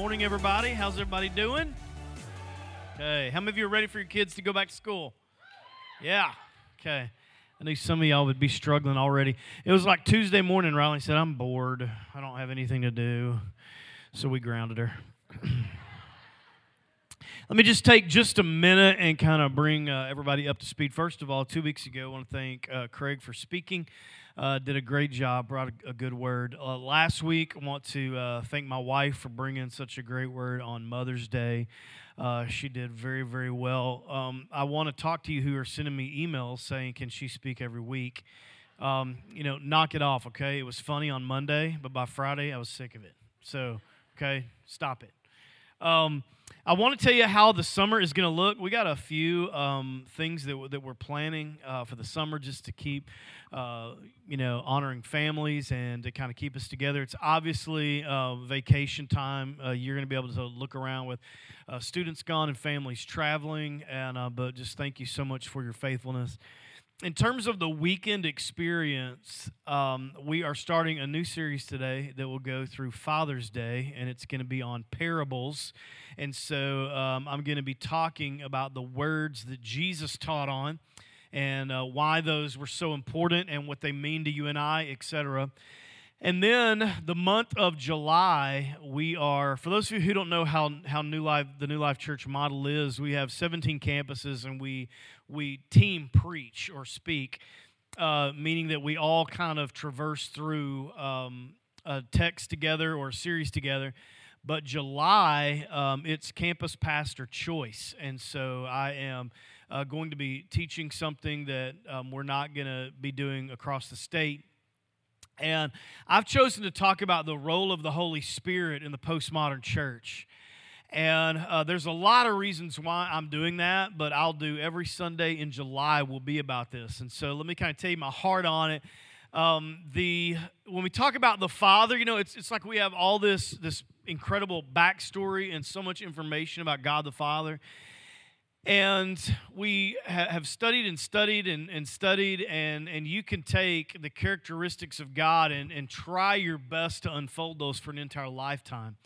Morning, everybody. How's everybody doing? Okay. How many of you are ready for your kids to go back to school? Yeah. Okay. I knew some of y'all would be struggling already. It was like Tuesday morning. Riley said, I'm bored. I don't have anything to do. So we grounded her. Let me just take just a minute and kind of bring uh, everybody up to speed. First of all, two weeks ago, I want to thank uh, Craig for speaking. Uh, did a great job, brought a, a good word. Uh, last week, I want to uh, thank my wife for bringing such a great word on Mother's Day. Uh, she did very, very well. Um, I want to talk to you who are sending me emails saying, Can she speak every week? Um, you know, knock it off, okay? It was funny on Monday, but by Friday, I was sick of it. So, okay, stop it. Um, I want to tell you how the summer is going to look. We got a few um, things that, that we're planning uh, for the summer just to keep, uh, you know, honoring families and to kind of keep us together. It's obviously uh, vacation time. Uh, you're going to be able to look around with uh, students gone and families traveling. And uh, but just thank you so much for your faithfulness in terms of the weekend experience, um, we are starting a new series today that will go through Father's Day, and it's going to be on parables. And so um, I'm going to be talking about the words that Jesus taught on and uh, why those were so important and what they mean to you and I, etc. And then the month of July, we are, for those of you who don't know how, how New Life, the New Life Church model is, we have 17 campuses and we, we team preach or speak, uh, meaning that we all kind of traverse through um, a text together or a series together. But July, um, it's campus pastor choice. And so I am uh, going to be teaching something that um, we're not going to be doing across the state and I've chosen to talk about the role of the Holy Spirit in the postmodern church. And uh, there's a lot of reasons why I'm doing that, but I'll do every Sunday in July will be about this. And so let me kind of tell you my heart on it. Um, the when we talk about the Father, you know, it's it's like we have all this this incredible backstory and so much information about God the Father. And we ha- have studied and studied and, and studied, and, and you can take the characteristics of God and, and try your best to unfold those for an entire lifetime.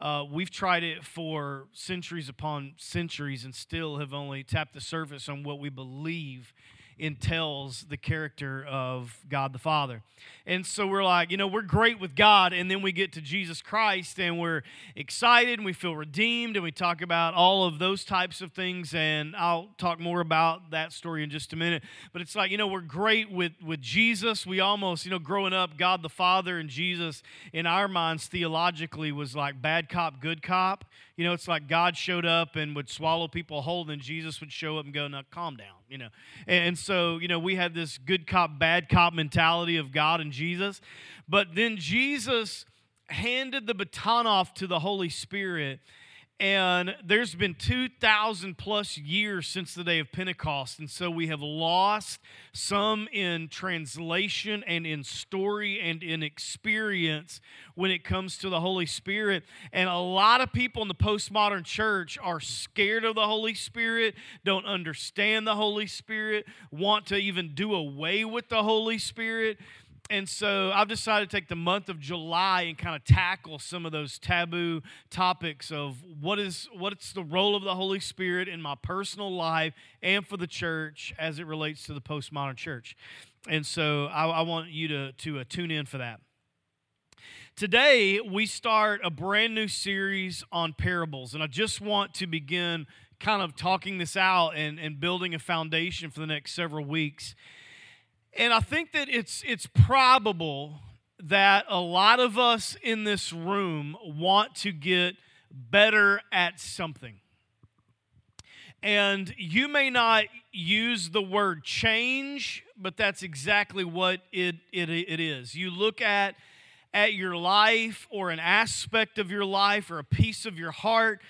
Uh, we've tried it for centuries upon centuries and still have only tapped the surface on what we believe entails the character of God the Father. And so we're like, you know, we're great with God, and then we get to Jesus Christ and we're excited and we feel redeemed and we talk about all of those types of things. And I'll talk more about that story in just a minute. But it's like, you know, we're great with, with Jesus. We almost, you know, growing up, God the Father and Jesus in our minds theologically was like bad cop, good cop. You know, it's like God showed up and would swallow people whole, and Jesus would show up and go, now calm down, you know. And so, you know, we had this good cop, bad cop mentality of God and Jesus. But then Jesus handed the baton off to the Holy Spirit and there's been 2,000 plus years since the day of Pentecost. And so we have lost some in translation and in story and in experience when it comes to the Holy Spirit. And a lot of people in the postmodern church are scared of the Holy Spirit, don't understand the Holy Spirit, want to even do away with the Holy Spirit and so I've decided to take the month of July and kind of tackle some of those taboo topics of what is what's the role of the Holy Spirit in my personal life and for the church as it relates to the postmodern church. And so I, I want you to, to uh, tune in for that. Today, we start a brand new series on parables, and I just want to begin kind of talking this out and, and building a foundation for the next several weeks. And I think that it's, it's probable that a lot of us in this room want to get better at something. And you may not use the word change, but that's exactly what it, it, it is. You look at, at your life or an aspect of your life or a piece of your heart,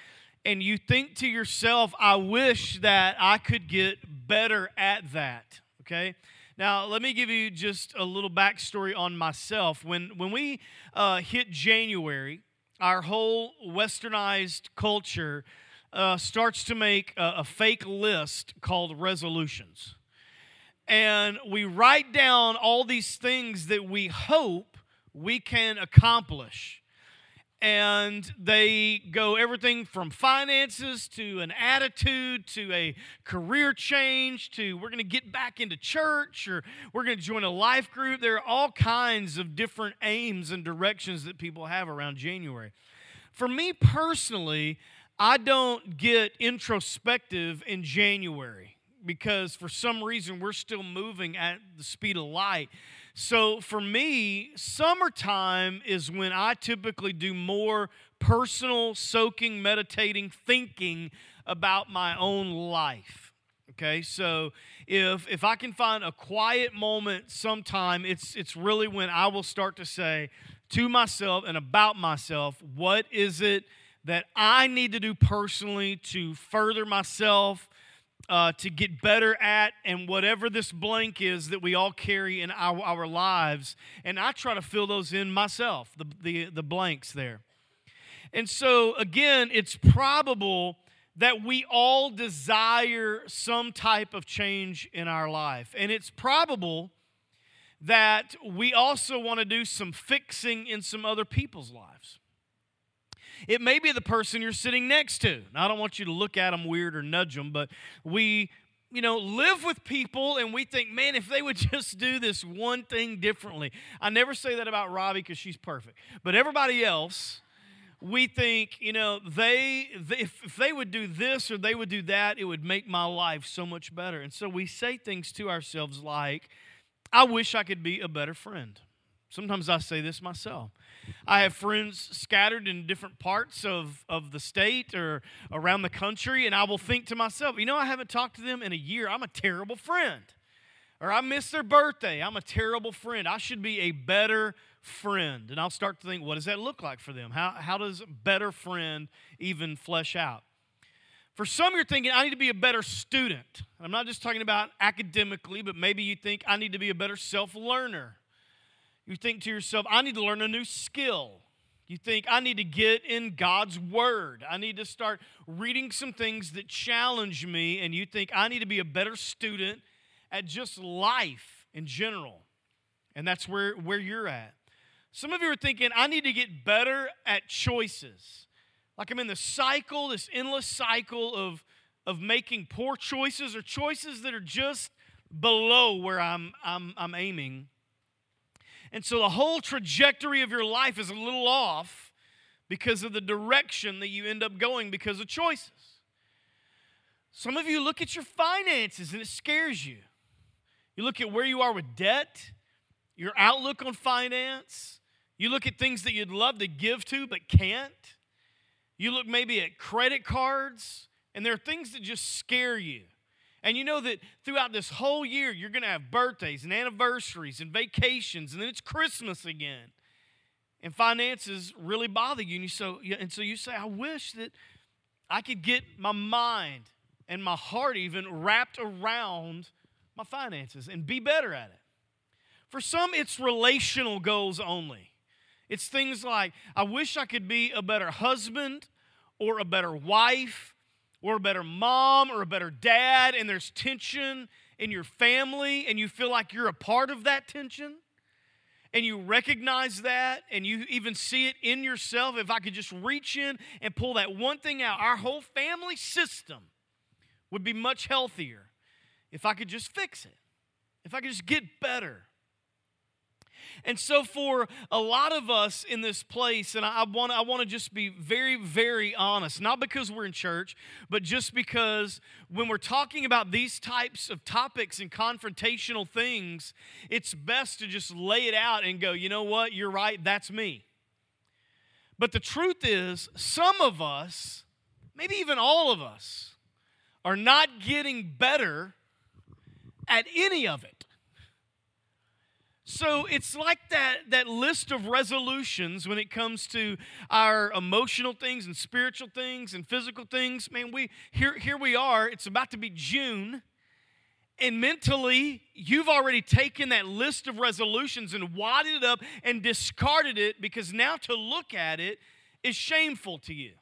and you think to yourself, I wish that I could get better at that. Okay? Now, let me give you just a little backstory on myself. When, when we uh, hit January, our whole westernized culture uh, starts to make a, a fake list called resolutions. And we write down all these things that we hope we can accomplish. And they go everything from finances to an attitude to a career change to we're going to get back into church or we're going to join a life group. There are all kinds of different aims and directions that people have around January. For me personally, I don't get introspective in January because for some reason we're still moving at the speed of light. So for me, summertime is when I typically do more personal, soaking, meditating, thinking about my own life. Okay, so if if I can find a quiet moment sometime, it's it's really when I will start to say to myself and about myself, what is it that I need to do personally to further myself, uh, to get better at, and whatever this blank is that we all carry in our, our lives. And I try to fill those in myself, the, the, the blanks there. And so, again, it's probable that we all desire some type of change in our life. And it's probable that we also want to do some fixing in some other people's lives. It may be the person you're sitting next to. Now, I don't want you to look at them weird or nudge them, but we, you know, live with people and we think, man, if they would just do this one thing differently. I never say that about Robbie because she's perfect, but everybody else, we think, you know, they, if, if they would do this or they would do that, it would make my life so much better. And so we say things to ourselves like, I wish I could be a better friend. Sometimes I say this myself. I have friends scattered in different parts of, of the state or around the country, and I will think to myself, you know, I haven't talked to them in a year. I'm a terrible friend. Or I missed their birthday. I'm a terrible friend. I should be a better friend. And I'll start to think, what does that look like for them? How, how does a better friend even flesh out? For some, you're thinking, I need to be a better student. I'm not just talking about academically, but maybe you think, I need to be a better self learner. You think to yourself, I need to learn a new skill. You think, I need to get in God's Word. I need to start reading some things that challenge me. And you think, I need to be a better student at just life in general. And that's where, where you're at. Some of you are thinking, I need to get better at choices. Like I'm in the cycle, this endless cycle of, of making poor choices or choices that are just below where I'm, I'm, I'm aiming. And so the whole trajectory of your life is a little off because of the direction that you end up going because of choices. Some of you look at your finances and it scares you. You look at where you are with debt, your outlook on finance. You look at things that you'd love to give to but can't. You look maybe at credit cards, and there are things that just scare you. And you know that throughout this whole year, you're going to have birthdays and anniversaries and vacations, and then it's Christmas again. And finances really bother you. And, you so, and so you say, I wish that I could get my mind and my heart even wrapped around my finances and be better at it. For some, it's relational goals only. It's things like, I wish I could be a better husband or a better wife or a better mom or a better dad, and there's tension in your family, and you feel like you're a part of that tension, and you recognize that, and you even see it in yourself. If I could just reach in and pull that one thing out, our whole family system would be much healthier if I could just fix it, if I could just get better. And so, for a lot of us in this place, and I want, I want to just be very, very honest, not because we're in church, but just because when we're talking about these types of topics and confrontational things, it's best to just lay it out and go, you know what, you're right, that's me. But the truth is, some of us, maybe even all of us, are not getting better at any of it. So it's like that, that list of resolutions when it comes to our emotional things and spiritual things and physical things. Man, we here, here we are. It's about to be June. And mentally, you've already taken that list of resolutions and wadded it up and discarded it because now to look at it is shameful to you.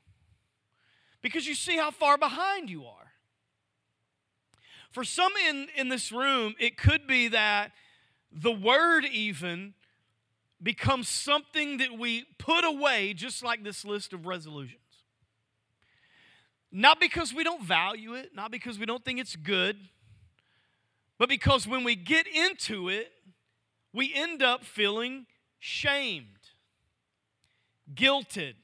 Because you see how far behind you are. For some in, in this room, it could be that the word even becomes something that we put away, just like this list of resolutions. Not because we don't value it, not because we don't think it's good, but because when we get into it, we end up feeling shamed, guilted.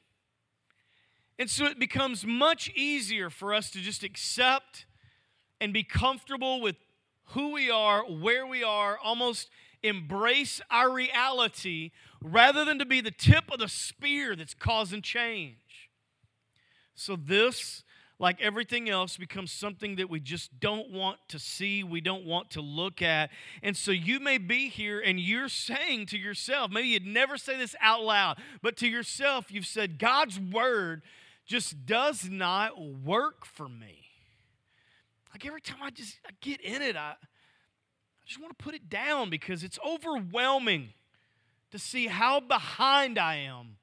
And so it becomes much easier for us to just accept and be comfortable with who we are, where we are, almost embrace our reality rather than to be the tip of the spear that's causing change. So, this like everything else, becomes something that we just don't want to see, we don't want to look at. And so you may be here and you're saying to yourself, maybe you'd never say this out loud, but to yourself, you've said, God's word just does not work for me. Like every time I just I get in it, I, I just want to put it down because it's overwhelming to see how behind I am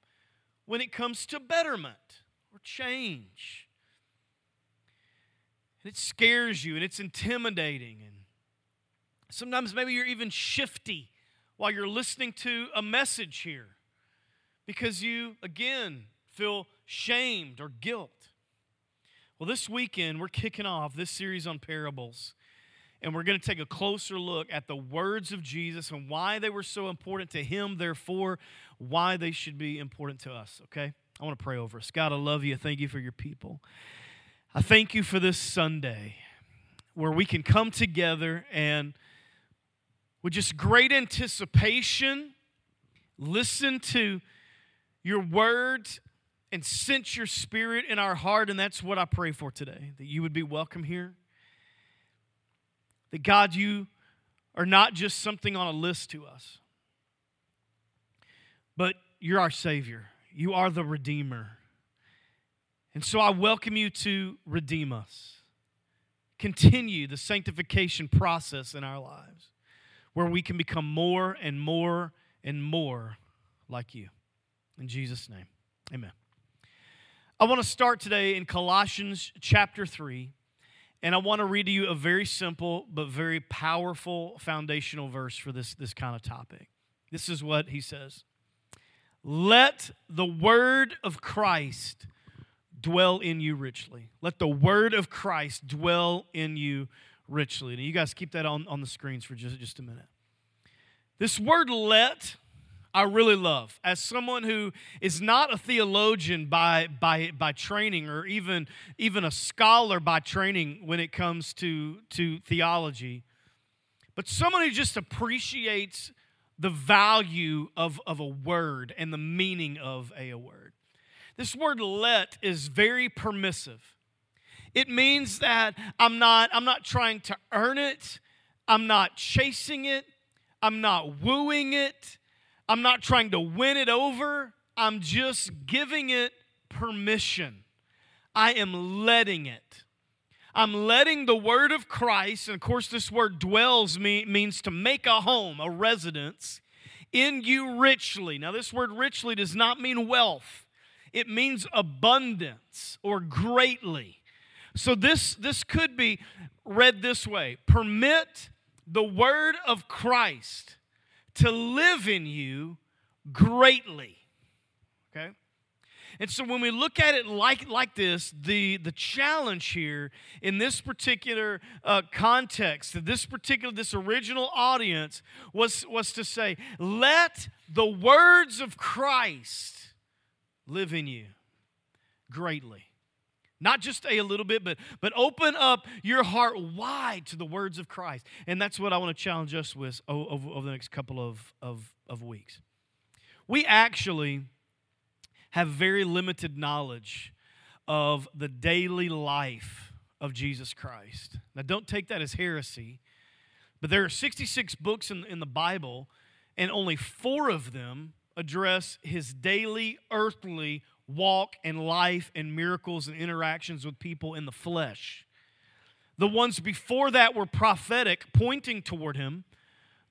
when it comes to betterment or change. And it scares you and it's intimidating and sometimes maybe you're even shifty while you're listening to a message here because you again feel shamed or guilt well this weekend we're kicking off this series on parables and we're going to take a closer look at the words of Jesus and why they were so important to him, therefore, why they should be important to us, okay? I want to pray over us. God, I love you. Thank you for your people. I thank you for this Sunday where we can come together and with just great anticipation listen to your words and sense your spirit in our heart. And that's what I pray for today that you would be welcome here. That God, you are not just something on a list to us, but you're our Savior, you are the Redeemer. And so I welcome you to redeem us. Continue the sanctification process in our lives where we can become more and more and more like you. In Jesus' name, amen. I want to start today in Colossians chapter 3, and I want to read to you a very simple but very powerful foundational verse for this, this kind of topic. This is what he says Let the word of Christ dwell in you richly. Let the word of Christ dwell in you richly. Now, you guys keep that on, on the screens for just, just a minute. This word let, I really love. As someone who is not a theologian by, by, by training or even, even a scholar by training when it comes to, to theology, but someone who just appreciates the value of, of a word and the meaning of a, a word. This word let is very permissive. It means that I'm not I'm not trying to earn it. I'm not chasing it. I'm not wooing it. I'm not trying to win it over. I'm just giving it permission. I am letting it. I'm letting the word of Christ, and of course, this word dwells me, means to make a home, a residence, in you richly. Now, this word richly does not mean wealth it means abundance or greatly. So this, this could be read this way Permit the word of Christ to live in you greatly. Okay? And so when we look at it like, like this, the, the challenge here in this particular uh, context, this particular, this original audience was, was to say, let the words of Christ live in you greatly. Not just a little bit, but, but open up your heart wide to the words of Christ. And that's what I want to challenge us with over, over the next couple of, of, of weeks. We actually have very limited knowledge of the daily life of Jesus Christ. Now, don't take that as heresy, but there are 66 books in, in the Bible, and only four of them address his daily earthly walk and life and miracles and interactions with people in the flesh. The ones before that were prophetic, pointing toward him.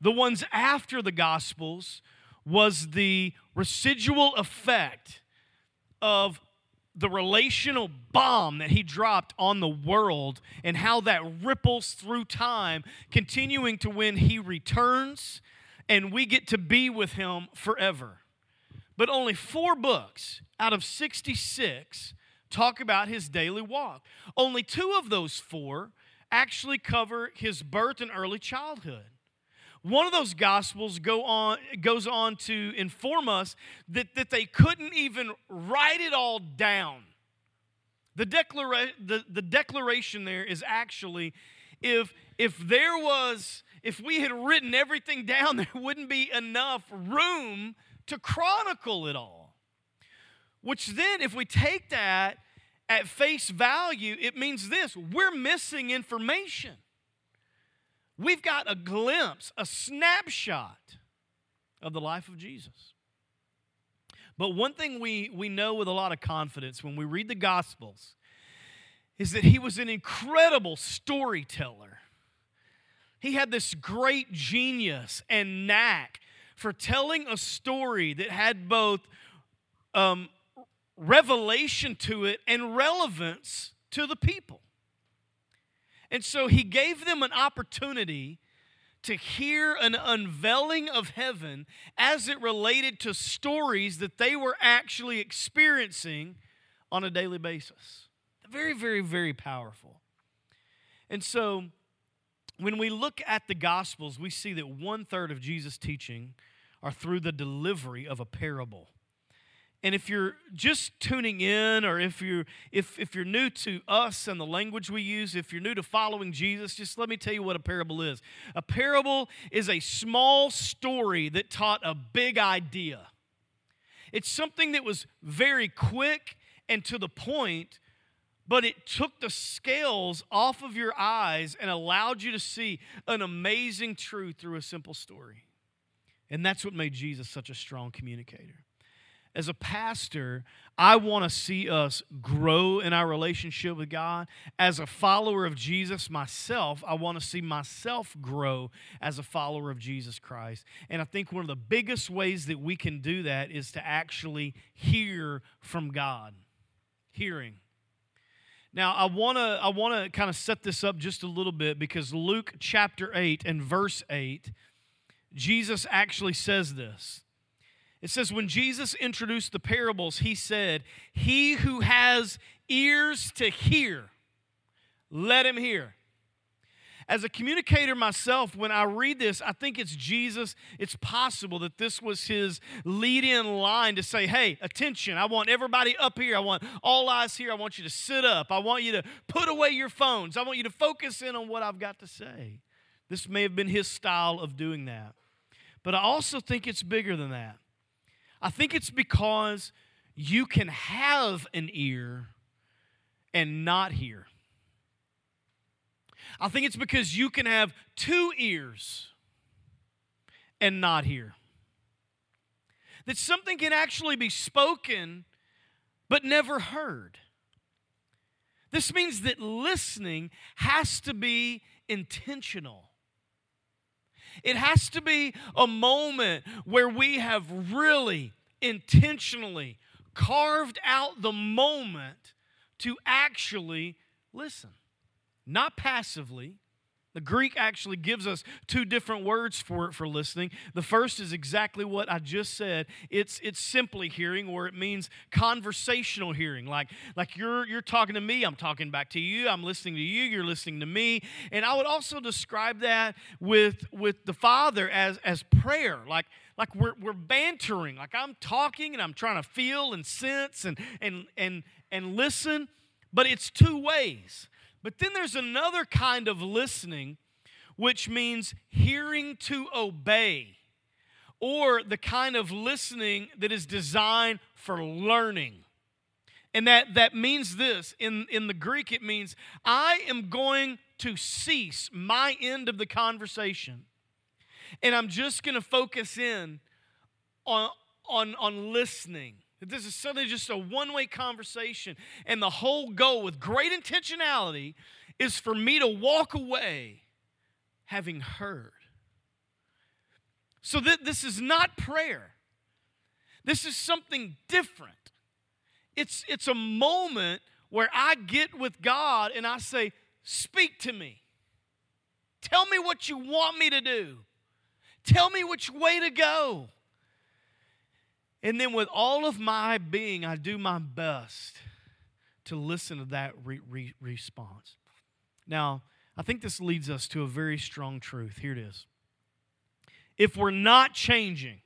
The ones after the Gospels was the residual effect of the relational bomb that he dropped on the world and how that ripples through time, continuing to when he returns and we get to be with him forever. But only four books out of 66 talk about his daily walk. Only two of those four actually cover his birth and early childhood. One of those gospels go on, goes on to inform us that, that they couldn't even write it all down. The, declara- the, the declaration there is actually if, if there was, if we had written everything down, there wouldn't be enough room to chronicle it all. Which then, if we take that at face value, it means this we're missing information. We've got a glimpse, a snapshot of the life of Jesus. But one thing we, we know with a lot of confidence when we read the Gospels is that he was an incredible storyteller. He had this great genius and knack for telling a story that had both um, revelation to it and relevance to the people. And so he gave them an opportunity to hear an unveiling of heaven as it related to stories that they were actually experiencing on a daily basis. Very, very, very powerful. And so when we look at the Gospels, we see that one third of Jesus' teaching are through the delivery of a parable. And if you're just tuning in, or if you're if if you're new to us and the language we use, if you're new to following Jesus, just let me tell you what a parable is. A parable is a small story that taught a big idea. It's something that was very quick and to the point, but it took the scales off of your eyes and allowed you to see an amazing truth through a simple story. And that's what made Jesus such a strong communicator as a pastor, I want to see us grow in our relationship with God. As a follower of Jesus myself, I want to see myself grow as a follower of Jesus Christ. And I think one of the biggest ways that we can do that is to actually hear from God. Hearing. Now, I want to I want to kind of set this up just a little bit because Luke chapter 8 and verse 8 Jesus actually says this. It says, when Jesus introduced the parables, he said, He who has ears to hear, let him hear. As a communicator myself, when I read this, I think it's Jesus. It's possible that this was his lead in line to say, Hey, attention, I want everybody up here. I want all eyes here. I want you to sit up. I want you to put away your phones. I want you to focus in on what I've got to say. This may have been his style of doing that. But I also think it's bigger than that. I think it's because you can have an ear and not hear. I think it's because you can have two ears and not hear. That something can actually be spoken but never heard. This means that listening has to be intentional. It has to be a moment where we have really intentionally carved out the moment to actually listen, not passively, the Greek actually gives us two different words for, it for listening. The first is exactly what I just said. It's, it's simply hearing, or it means conversational hearing. Like, like you're, you're talking to me, I'm talking back to you, I'm listening to you, you're listening to me. And I would also describe that with, with the Father as, as prayer. Like, like we're, we're bantering. Like I'm talking and I'm trying to feel and sense and, and, and, and listen, but it's two ways. But then there's another kind of listening, which means hearing to obey, or the kind of listening that is designed for learning. And that, that means this in, in the Greek, it means I am going to cease my end of the conversation, and I'm just going to focus in on, on, on listening this is suddenly just a one way conversation. And the whole goal, with great intentionality, is for me to walk away having heard. So that this is not prayer. This is something different. It's, it's a moment where I get with God and I say, Speak to me. Tell me what you want me to do. Tell me which way to go. And then, with all of my being, I do my best to listen to that re- re- response. Now, I think this leads us to a very strong truth. Here it is. If we're not changing,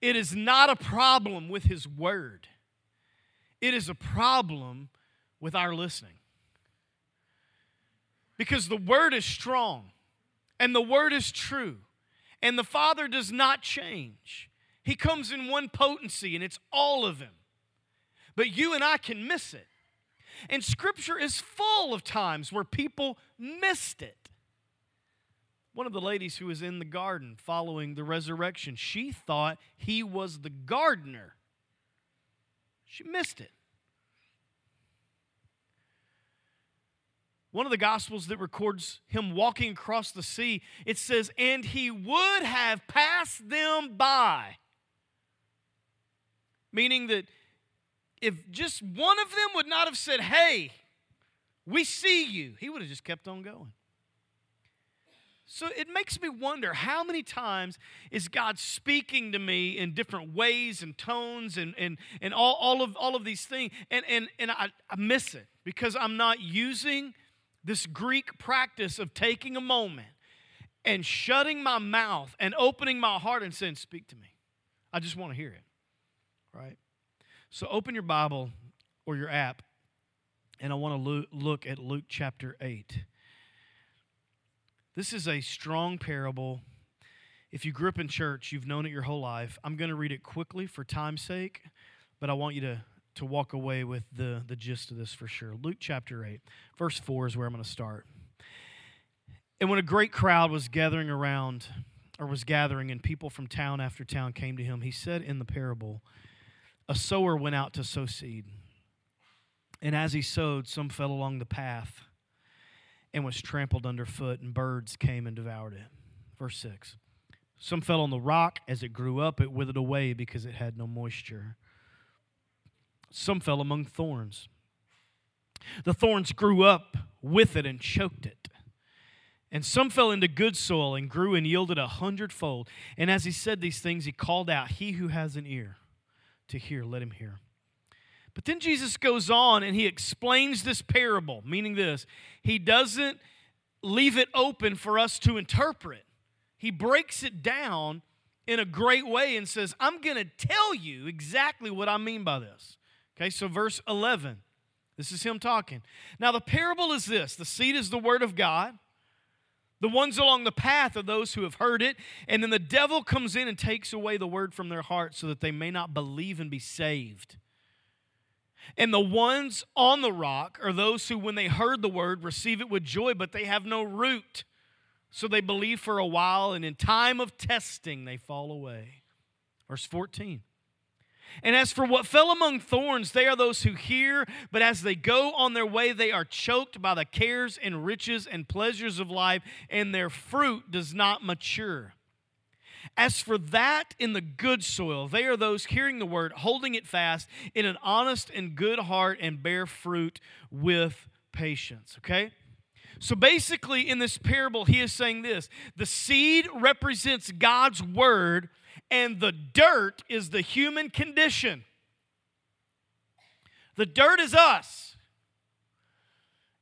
it is not a problem with His Word, it is a problem with our listening. Because the Word is strong and the Word is true, and the Father does not change. He comes in one potency, and it's all of Him. But you and I can miss it. And Scripture is full of times where people missed it. One of the ladies who was in the garden following the resurrection, she thought he was the gardener. She missed it. One of the gospels that records him walking across the sea, it says, and he would have passed them by. Meaning that if just one of them would not have said, Hey, we see you, he would have just kept on going. So it makes me wonder how many times is God speaking to me in different ways and tones and, and, and all, all, of, all of these things, and, and, and I, I miss it because I'm not using this Greek practice of taking a moment and shutting my mouth and opening my heart and saying, Speak to me. I just want to hear it, right? So open your Bible or your app, and I want to look at Luke chapter 8. This is a strong parable. If you grew up in church, you've known it your whole life. I'm going to read it quickly for time's sake, but I want you to, to walk away with the, the gist of this for sure. Luke chapter 8, verse 4 is where I'm going to start. And when a great crowd was gathering around, or was gathering, and people from town after town came to him, he said in the parable, a sower went out to sow seed. And as he sowed, some fell along the path and was trampled underfoot, and birds came and devoured it. Verse 6. Some fell on the rock. As it grew up, it withered away because it had no moisture. Some fell among thorns. The thorns grew up with it and choked it. And some fell into good soil and grew and yielded a hundredfold. And as he said these things, he called out, He who has an ear, to hear, let him hear. But then Jesus goes on and he explains this parable, meaning this he doesn't leave it open for us to interpret, he breaks it down in a great way and says, I'm going to tell you exactly what I mean by this. Okay, so verse 11. This is him talking. Now, the parable is this the seed is the word of God. The ones along the path are those who have heard it, and then the devil comes in and takes away the word from their heart so that they may not believe and be saved. And the ones on the rock are those who, when they heard the word, receive it with joy, but they have no root. So they believe for a while, and in time of testing, they fall away. Verse 14. And as for what fell among thorns, they are those who hear, but as they go on their way, they are choked by the cares and riches and pleasures of life, and their fruit does not mature. As for that in the good soil, they are those hearing the word, holding it fast in an honest and good heart, and bear fruit with patience. Okay? So basically, in this parable, he is saying this the seed represents God's word and the dirt is the human condition. The dirt is us,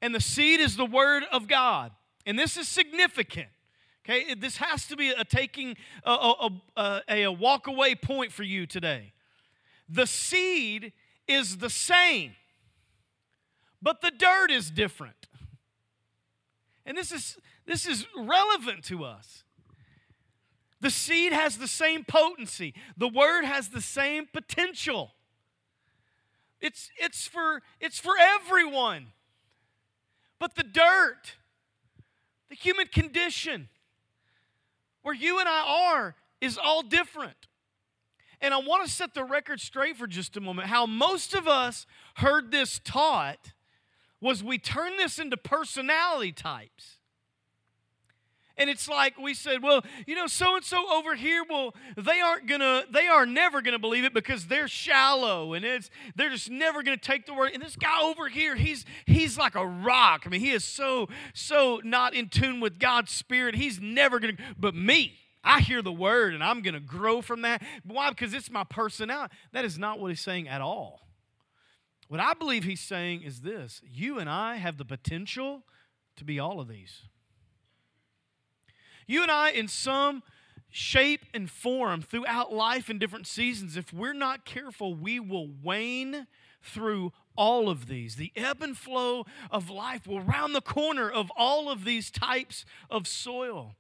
and the seed is the Word of God. And this is significant. Okay, this has to be a taking a, a, a, a walk away point for you today. The seed is the same, but the dirt is different. And this is this is relevant to us. The seed has the same potency, the word has the same potential. It's, it's, for, it's for everyone. But the dirt, the human condition, where you and I are, is all different. And I want to set the record straight for just a moment. How most of us heard this taught was we turn this into personality types. And it's like we said, well, you know, so and so over here, well, they aren't gonna, they are never gonna believe it because they're shallow and it's they're just never gonna take the word. And this guy over here, he's he's like a rock. I mean, he is so, so not in tune with God's spirit. He's never gonna, but me, I hear the word and I'm going to grow from that. Why? Because it's my personality. That is not what he's saying at all. What I believe he's saying is this you and I have the potential to be all of these. You and I, in some shape and form throughout life in different seasons, if we're not careful, we will wane through all of these. The ebb and flow of life will round the corner of all of these types of soil.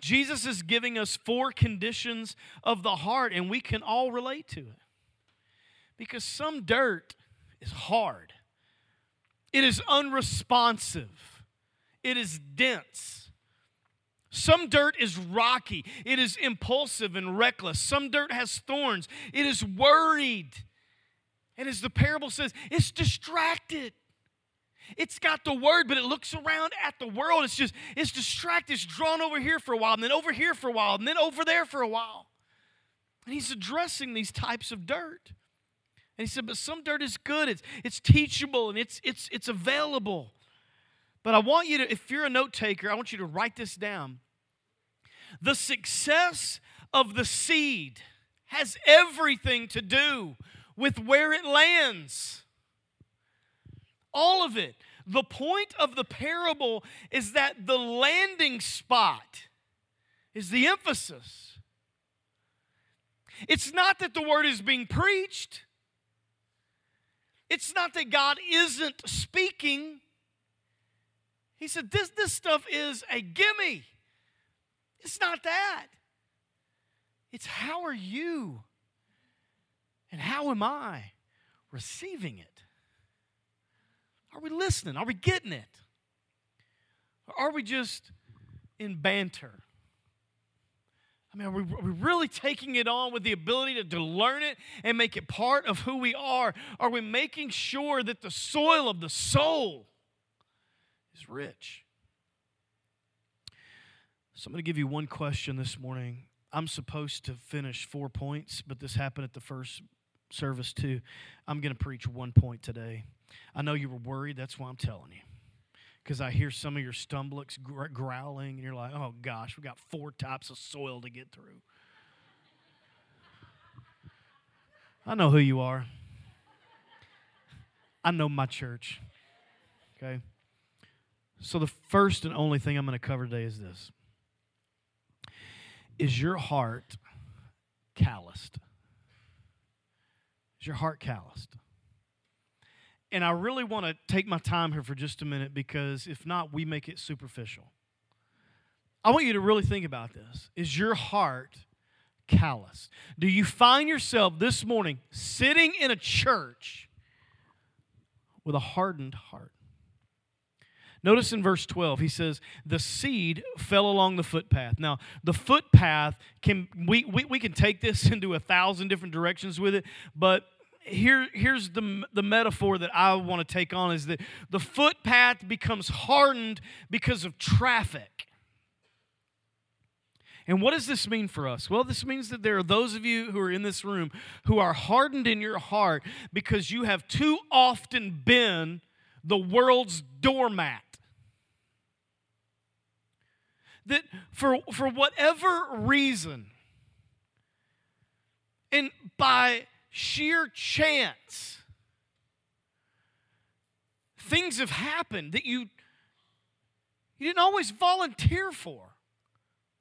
Jesus is giving us four conditions of the heart, and we can all relate to it. Because some dirt is hard, it is unresponsive, it is dense. Some dirt is rocky. It is impulsive and reckless. Some dirt has thorns. It is worried. And as the parable says, it's distracted. It's got the word, but it looks around at the world. It's just, it's distracted. It's drawn over here for a while, and then over here for a while, and then over there for a while. And he's addressing these types of dirt. And he said, but some dirt is good. It's, it's teachable and it's, it's, it's available. But I want you to, if you're a note taker, I want you to write this down. The success of the seed has everything to do with where it lands. All of it. The point of the parable is that the landing spot is the emphasis. It's not that the word is being preached. It's not that God isn't speaking. He said, This, this stuff is a gimme. It's not that. It's how are you and how am I receiving it? Are we listening? Are we getting it? Or are we just in banter? I mean, are we, are we, really taking it on with the ability to, to learn it and make it part of who we are? Are we making sure that the soil of the soul is rich. So I'm going to give you one question this morning. I'm supposed to finish four points, but this happened at the first service too. I'm going to preach one point today. I know you were worried. That's why I'm telling you. Because I hear some of your stumblocks growling, and you're like, oh gosh, we got four types of soil to get through. I know who you are. I know my church. Okay? So, the first and only thing I'm going to cover today is this Is your heart calloused? Is your heart calloused? And I really want to take my time here for just a minute because if not, we make it superficial. I want you to really think about this. Is your heart callous? Do you find yourself this morning sitting in a church with a hardened heart? Notice in verse 12, he says, The seed fell along the footpath. Now, the footpath can, we, we, we can take this into a thousand different directions with it, but here, here's the, the metaphor that I want to take on is that the footpath becomes hardened because of traffic. And what does this mean for us? Well, this means that there are those of you who are in this room who are hardened in your heart because you have too often been the world's doormat that for, for whatever reason, and by sheer chance, things have happened that you, you didn't always volunteer for.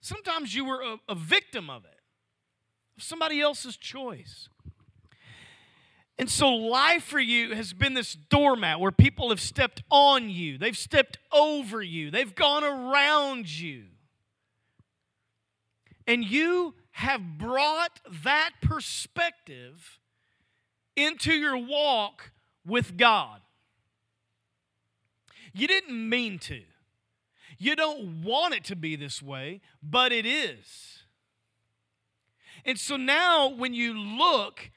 Sometimes you were a, a victim of it, of somebody else's choice. And so life for you has been this doormat where people have stepped on you, they've stepped over you, they've gone around you. And you have brought that perspective into your walk with God. You didn't mean to. You don't want it to be this way, but it is. And so now, when you look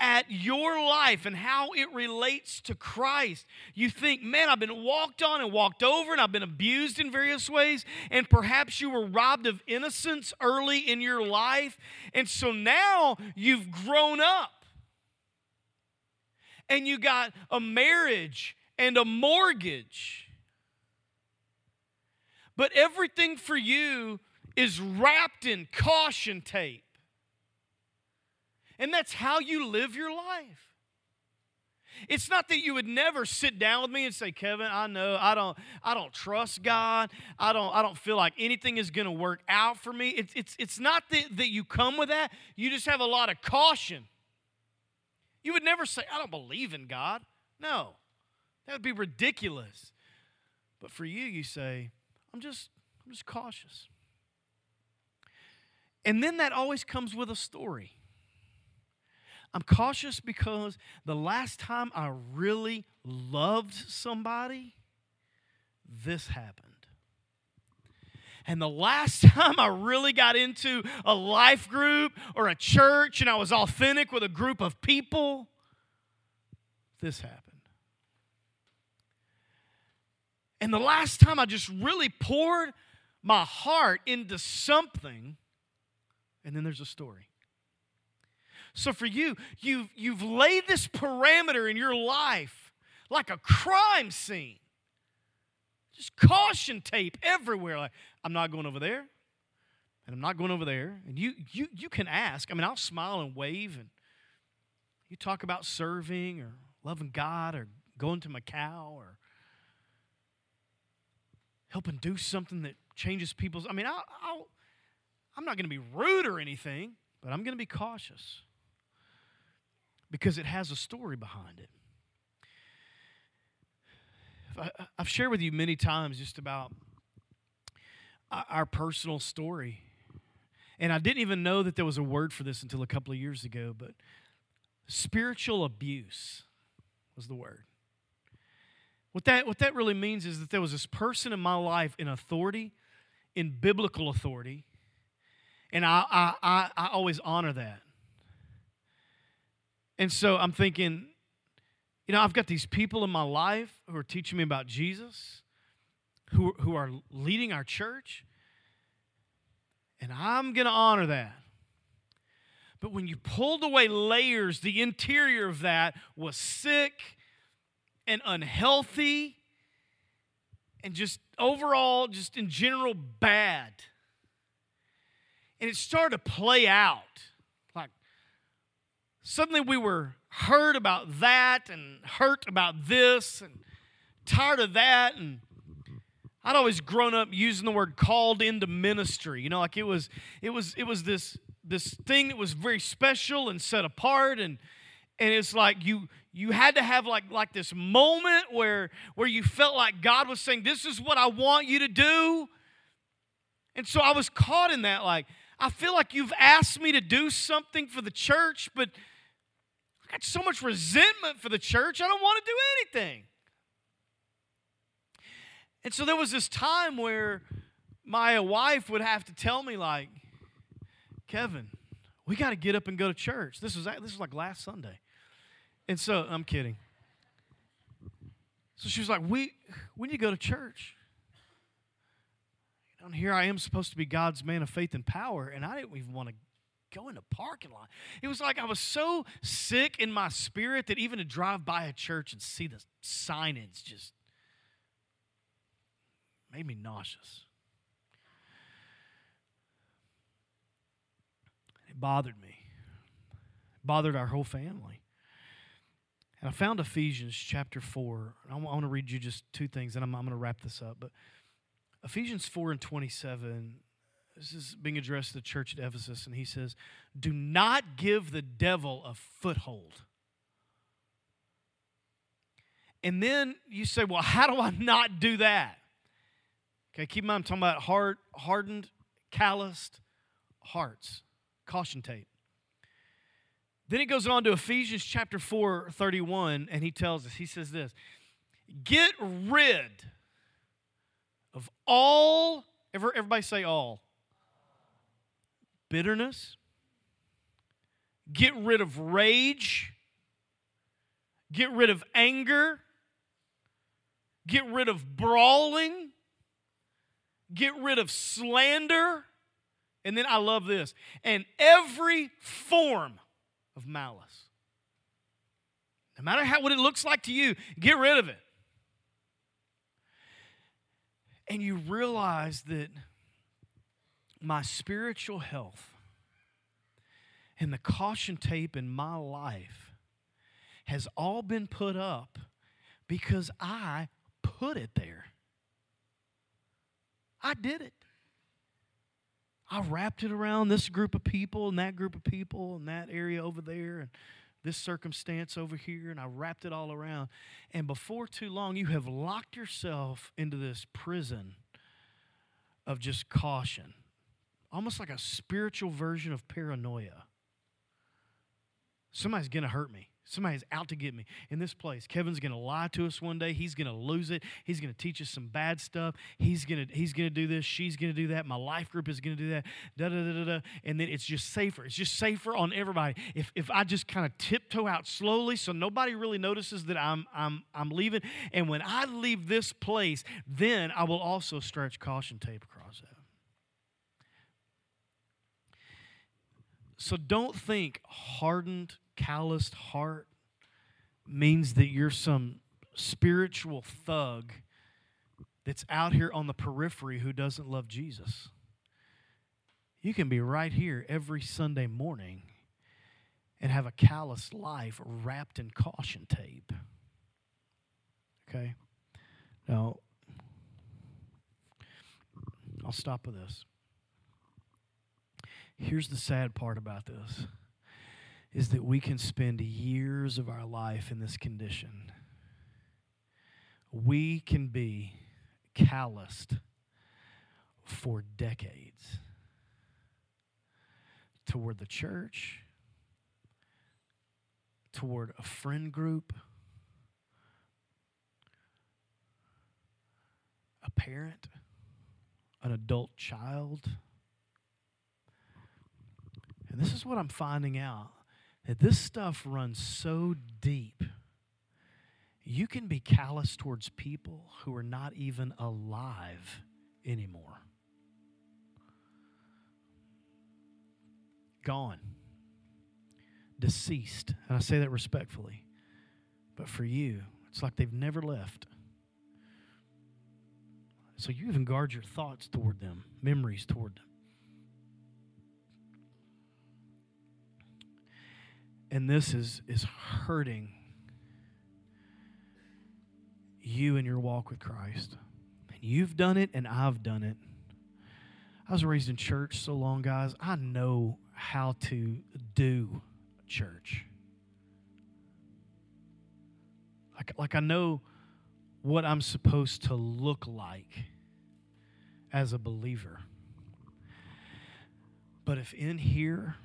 at your life and how it relates to Christ, you think, man, I've been walked on and walked over and I've been abused in various ways, and perhaps you were robbed of innocence early in your life. And so now you've grown up and you got a marriage and a mortgage. But everything for you is wrapped in caution tape. And that's how you live your life. It's not that you would never sit down with me and say, Kevin, I know I don't, I don't trust God. I don't, I don't feel like anything is going to work out for me. It's, it's, it's not that, that you come with that. You just have a lot of caution. You would never say, I don't believe in God. No, that would be ridiculous. But for you, you say, I'm just, I'm just cautious. And then that always comes with a story. I'm cautious because the last time I really loved somebody, this happened. And the last time I really got into a life group or a church and I was authentic with a group of people, this happened. And the last time I just really poured my heart into something, and then there's a story. So for you, you've, you've laid this parameter in your life like a crime scene. Just caution tape everywhere. Like, I'm not going over there, and I'm not going over there. And you, you, you can ask. I mean, I'll smile and wave, and you talk about serving or loving God or going to Macau or helping do something that changes people's. I mean, I'll, I'll I'm not going to be rude or anything, but I'm going to be cautious because it has a story behind it. I've shared with you many times just about our personal story. And I didn't even know that there was a word for this until a couple of years ago, but spiritual abuse was the word. What that, what that really means is that there was this person in my life in authority, in biblical authority, and I, I, I, I always honor that. And so I'm thinking, you know, I've got these people in my life who are teaching me about Jesus, who, who are leading our church, and I'm going to honor that. But when you pulled away layers, the interior of that was sick and unhealthy and just overall, just in general, bad. And it started to play out suddenly we were hurt about that and hurt about this and tired of that and I'd always grown up using the word called into ministry. You know, like it was it was it was this this thing that was very special and set apart and and it's like you you had to have like like this moment where where you felt like God was saying this is what I want you to do. And so I was caught in that like I feel like you've asked me to do something for the church but I got so much resentment for the church, I don't want to do anything. And so there was this time where my wife would have to tell me, like, Kevin, we got to get up and go to church. This was this was like last Sunday, and so I'm kidding. So she was like, "We we need to go to church." And here I am supposed to be God's man of faith and power, and I didn't even want to go in the parking lot. It was like I was so sick in my spirit that even to drive by a church and see the signage just made me nauseous. It bothered me. It bothered our whole family. And I found Ephesians chapter 4. I want to read you just two things, and I'm, I'm going to wrap this up. But Ephesians 4 and 27 this is being addressed to the church at Ephesus, and he says, Do not give the devil a foothold. And then you say, Well, how do I not do that? Okay, keep in mind, I'm talking about hard, hardened, calloused hearts. Caution tape. Then he goes on to Ephesians chapter 4, 31, and he tells us, he says this Get rid of all, everybody say all bitterness, get rid of rage, get rid of anger, get rid of brawling, get rid of slander. And then I love this and every form of malice. No matter how, what it looks like to you, get rid of it. And you realize that my spiritual health and the caution tape in my life has all been put up because I put it there. I did it. I wrapped it around this group of people and that group of people and that area over there and this circumstance over here, and I wrapped it all around. And before too long, you have locked yourself into this prison of just caution, almost like a spiritual version of paranoia. Somebody's going to hurt me. Somebody's out to get me in this place. Kevin's going to lie to us one day. He's going to lose it. He's going to teach us some bad stuff. He's going to he's going to do this. She's going to do that. My life group is going to do that. Da da da da da. And then it's just safer. It's just safer on everybody. If if I just kind of tiptoe out slowly, so nobody really notices that I'm I'm I'm leaving. And when I leave this place, then I will also stretch caution tape across that. So don't think hardened calloused heart means that you're some spiritual thug that's out here on the periphery who doesn't love Jesus. You can be right here every Sunday morning and have a calloused life wrapped in caution tape. Okay? Now, I'll stop with this. Here's the sad part about this is that we can spend years of our life in this condition. We can be calloused for decades toward the church, toward a friend group, a parent, an adult child. And this is what I'm finding out that this stuff runs so deep. You can be callous towards people who are not even alive anymore. Gone. Deceased. And I say that respectfully. But for you, it's like they've never left. So you even guard your thoughts toward them, memories toward them. And this is, is hurting you in your walk with Christ. And you've done it, and I've done it. I was raised in church so long, guys. I know how to do church. Like, like I know what I'm supposed to look like as a believer. But if in here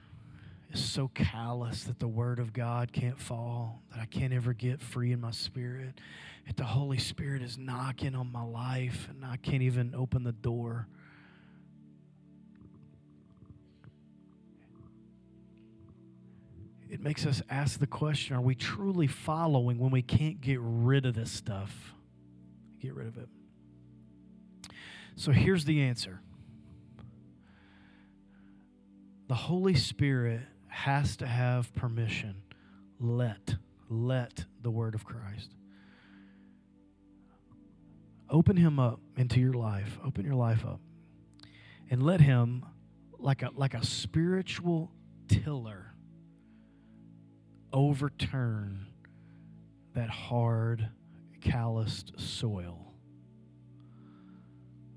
so callous that the Word of God can't fall, that I can't ever get free in my spirit, that the Holy Spirit is knocking on my life and I can't even open the door. It makes us ask the question are we truly following when we can't get rid of this stuff? Get rid of it. So here's the answer the Holy Spirit has to have permission. Let, let the word of Christ. Open him up into your life. Open your life up. And let him, like a, like a spiritual tiller, overturn that hard, calloused soil.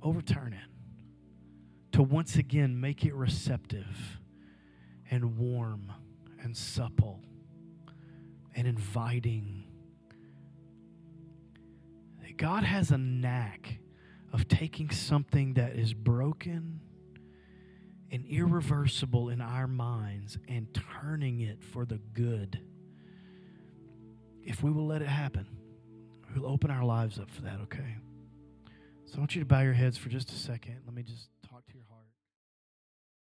Overturn it to once again make it receptive and warm and supple and inviting. God has a knack of taking something that is broken and irreversible in our minds and turning it for the good. If we will let it happen, we'll open our lives up for that, okay? So I want you to bow your heads for just a second. Let me just.